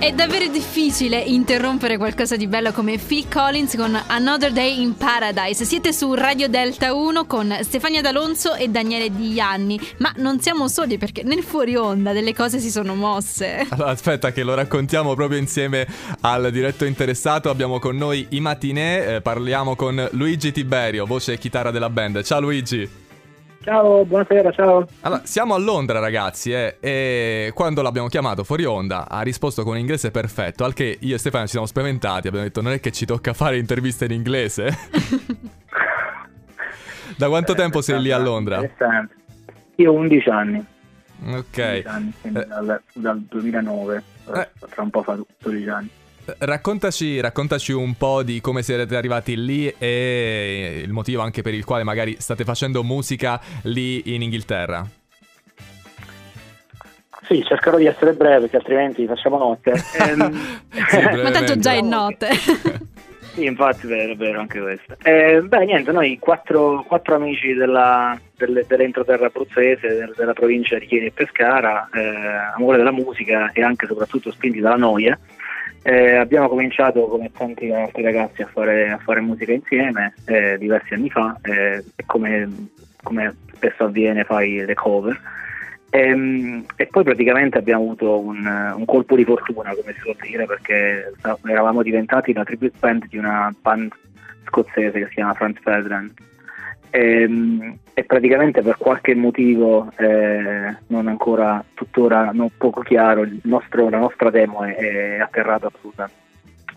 È davvero difficile interrompere qualcosa di bello come Phil Collins con Another Day in Paradise. Siete su Radio Delta 1 con Stefania D'Alonso e Daniele Di Ianni, ma non siamo soli perché nel fuori onda delle cose si sono mosse. Allora, aspetta che lo raccontiamo proprio insieme al diretto interessato. Abbiamo con noi i matinè, eh, parliamo con Luigi Tiberio, voce e chitarra della band. Ciao Luigi. Ciao, buonasera, ciao. Allora, siamo a Londra, ragazzi, eh, e quando l'abbiamo chiamato fuori onda ha risposto con un inglese perfetto, al che io e Stefano ci siamo spaventati, abbiamo detto non è che ci tocca fare interviste in inglese. da quanto tempo sei lì a Londra? Io ho 11 anni. Ok. 11 anni, Eh. dal, dal 2009, Eh. tra un po' fa 12 anni. Raccontaci, raccontaci un po' di come siete arrivati lì e il motivo anche per il quale magari state facendo musica lì in Inghilterra. Sì, cercherò di essere breve perché altrimenti facciamo notte. Ehm, Sì, Ma tanto già è notte. Sì, infatti, vero, vero, anche questo. Eh, beh, niente, noi quattro, quattro amici della, delle- dell'entroterra abruzzese, del- della provincia di Chieri e Pescara, eh, amore della musica e anche e soprattutto spinti dalla noia, eh, abbiamo cominciato come tanti altri ragazzi a fare, a fare musica insieme eh, diversi anni fa e come, come spesso avviene fai le cover. Ehm, E, poi praticamente abbiamo avuto un, un colpo di fortuna, come si suol dire, perché eravamo diventati la tribute band di una band scozzese che si chiama Franz Ferdinand. Ehm, E, praticamente per qualche motivo eh, non ancora tuttora non poco chiaro, il nostro- la nostra demo è, è atterrata sulla,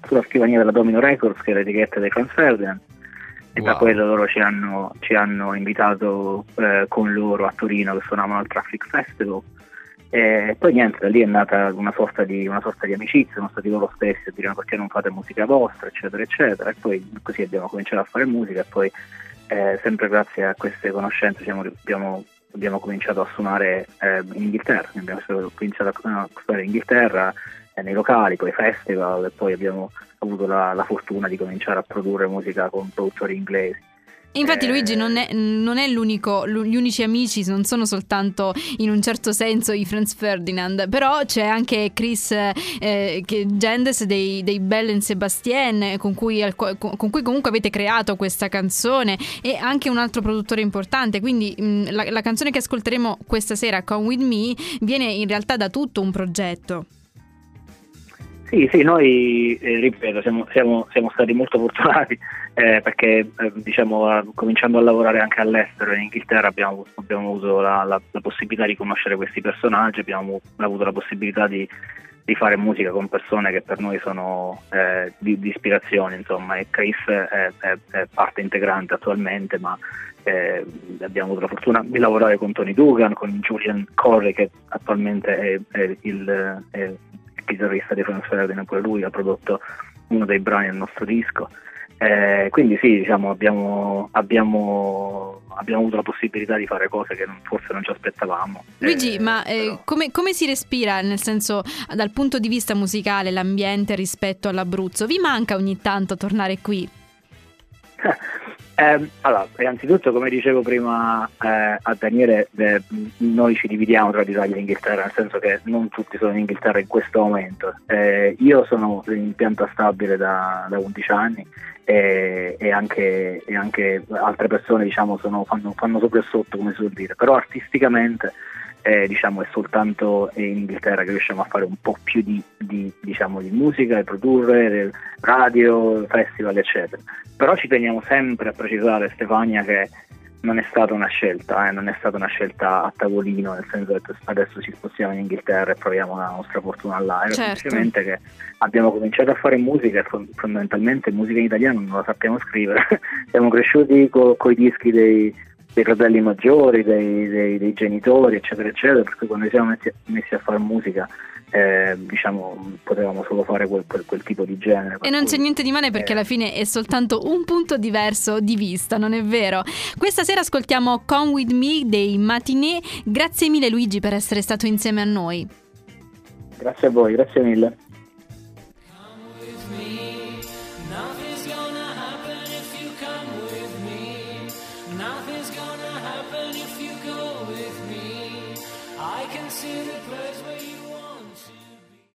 sulla scrivania della Domino Records, che è l'etichetta dei Franz Ferdinand e da Wow. quello loro ci hanno, ci hanno invitato eh, con loro a Torino che suonavano al Traffic Festival. E poi niente, da lì è nata una sorta di, una sorta di amicizia, sono stati loro stessi a dire "Ma perché non fate musica vostra? eccetera eccetera. E poi così abbiamo cominciato a fare musica e poi eh, sempre grazie a queste conoscenze siamo- abbiamo, abbiamo cominciato a suonare eh, in Inghilterra, abbiamo cominciato a suonare in Inghilterra eh, nei locali, poi festival e poi abbiamo avuto la, la fortuna di cominciare a produrre musica con produttori inglesi. Infatti Eh, Luigi non è, non è l'unico, lu- gli unici amici non sono soltanto in un certo senso i Franz Ferdinand, però c'è anche Chris eh, Gendes dei, dei Bell and Sebastien con cui, con cui comunque avete creato questa canzone e anche un altro produttore importante, quindi mh, la, la canzone che ascolteremo questa sera, Come With Me, viene in realtà da tutto un progetto. Sì, sì, noi eh, ripeto, siamo, siamo- siamo stati molto fortunati eh, perché eh, diciamo, a- cominciando a lavorare anche all'estero in Inghilterra abbiamo, abbiamo avuto la, la- la possibilità di conoscere questi personaggi, abbiamo avuto la possibilità di, di fare musica con persone che per noi sono eh, di, di ispirazione, insomma, e Chris è, è- è parte integrante attualmente, ma eh, abbiamo avuto la fortuna di lavorare con Tony Dugan, con Julian Corey che attualmente è, è il, è chitarrista di Franz Ferdinand, pure lui ha prodotto uno dei brani del nostro disco. Eh, quindi sì, diciamo, abbiamo, abbiamo, abbiamo avuto la possibilità di fare cose che non- forse non ci aspettavamo. Luigi, Eh, ma eh, però- come, come si respira, nel senso, dal punto di vista musicale, l'ambiente rispetto all'Abruzzo? Vi manca ogni tanto tornare qui? Eh, allora, innanzitutto, come dicevo prima eh, a Daniele, eh, noi ci dividiamo tra l'Italia e l'Inghilterra, nel senso che non tutti sono in Inghilterra in questo momento. Eh, io sono in pianta stabile da, da 11 anni e, e anche, e anche altre persone diciamo, sono- fanno, fanno sopra e sotto, come si suol dire, però artisticamente eh, diciamo, è soltanto in Inghilterra che riusciamo a fare un po' più di, di, diciamo, di musica, di produrre, radio, festival, eccetera. Però ci teniamo sempre a precisare, Stefania, che non è stata una scelta, eh, non è stata una scelta a tavolino, nel senso che adesso ci spostiamo in Inghilterra e proviamo la nostra fortuna là. Era Certo. semplicemente che abbiamo cominciato a fare musica e fon- fondamentalmente musica in italiano non la sappiamo scrivere. Siamo cresciuti con i dischi dei, dei fratelli maggiori, dei, dei- dei genitori, eccetera, eccetera, per cui quando siamo messi, messi a fare musica eh, diciamo potevamo solo fare quel, quel- quel tipo di genere. E non cui- c'è niente di male perché eh, alla fine è soltanto un punto diverso di vista, non è vero? Questa sera ascoltiamo Come With Me dei Matinee. Grazie mille Luigi per essere stato insieme a noi. Grazie a voi, grazie mille. to the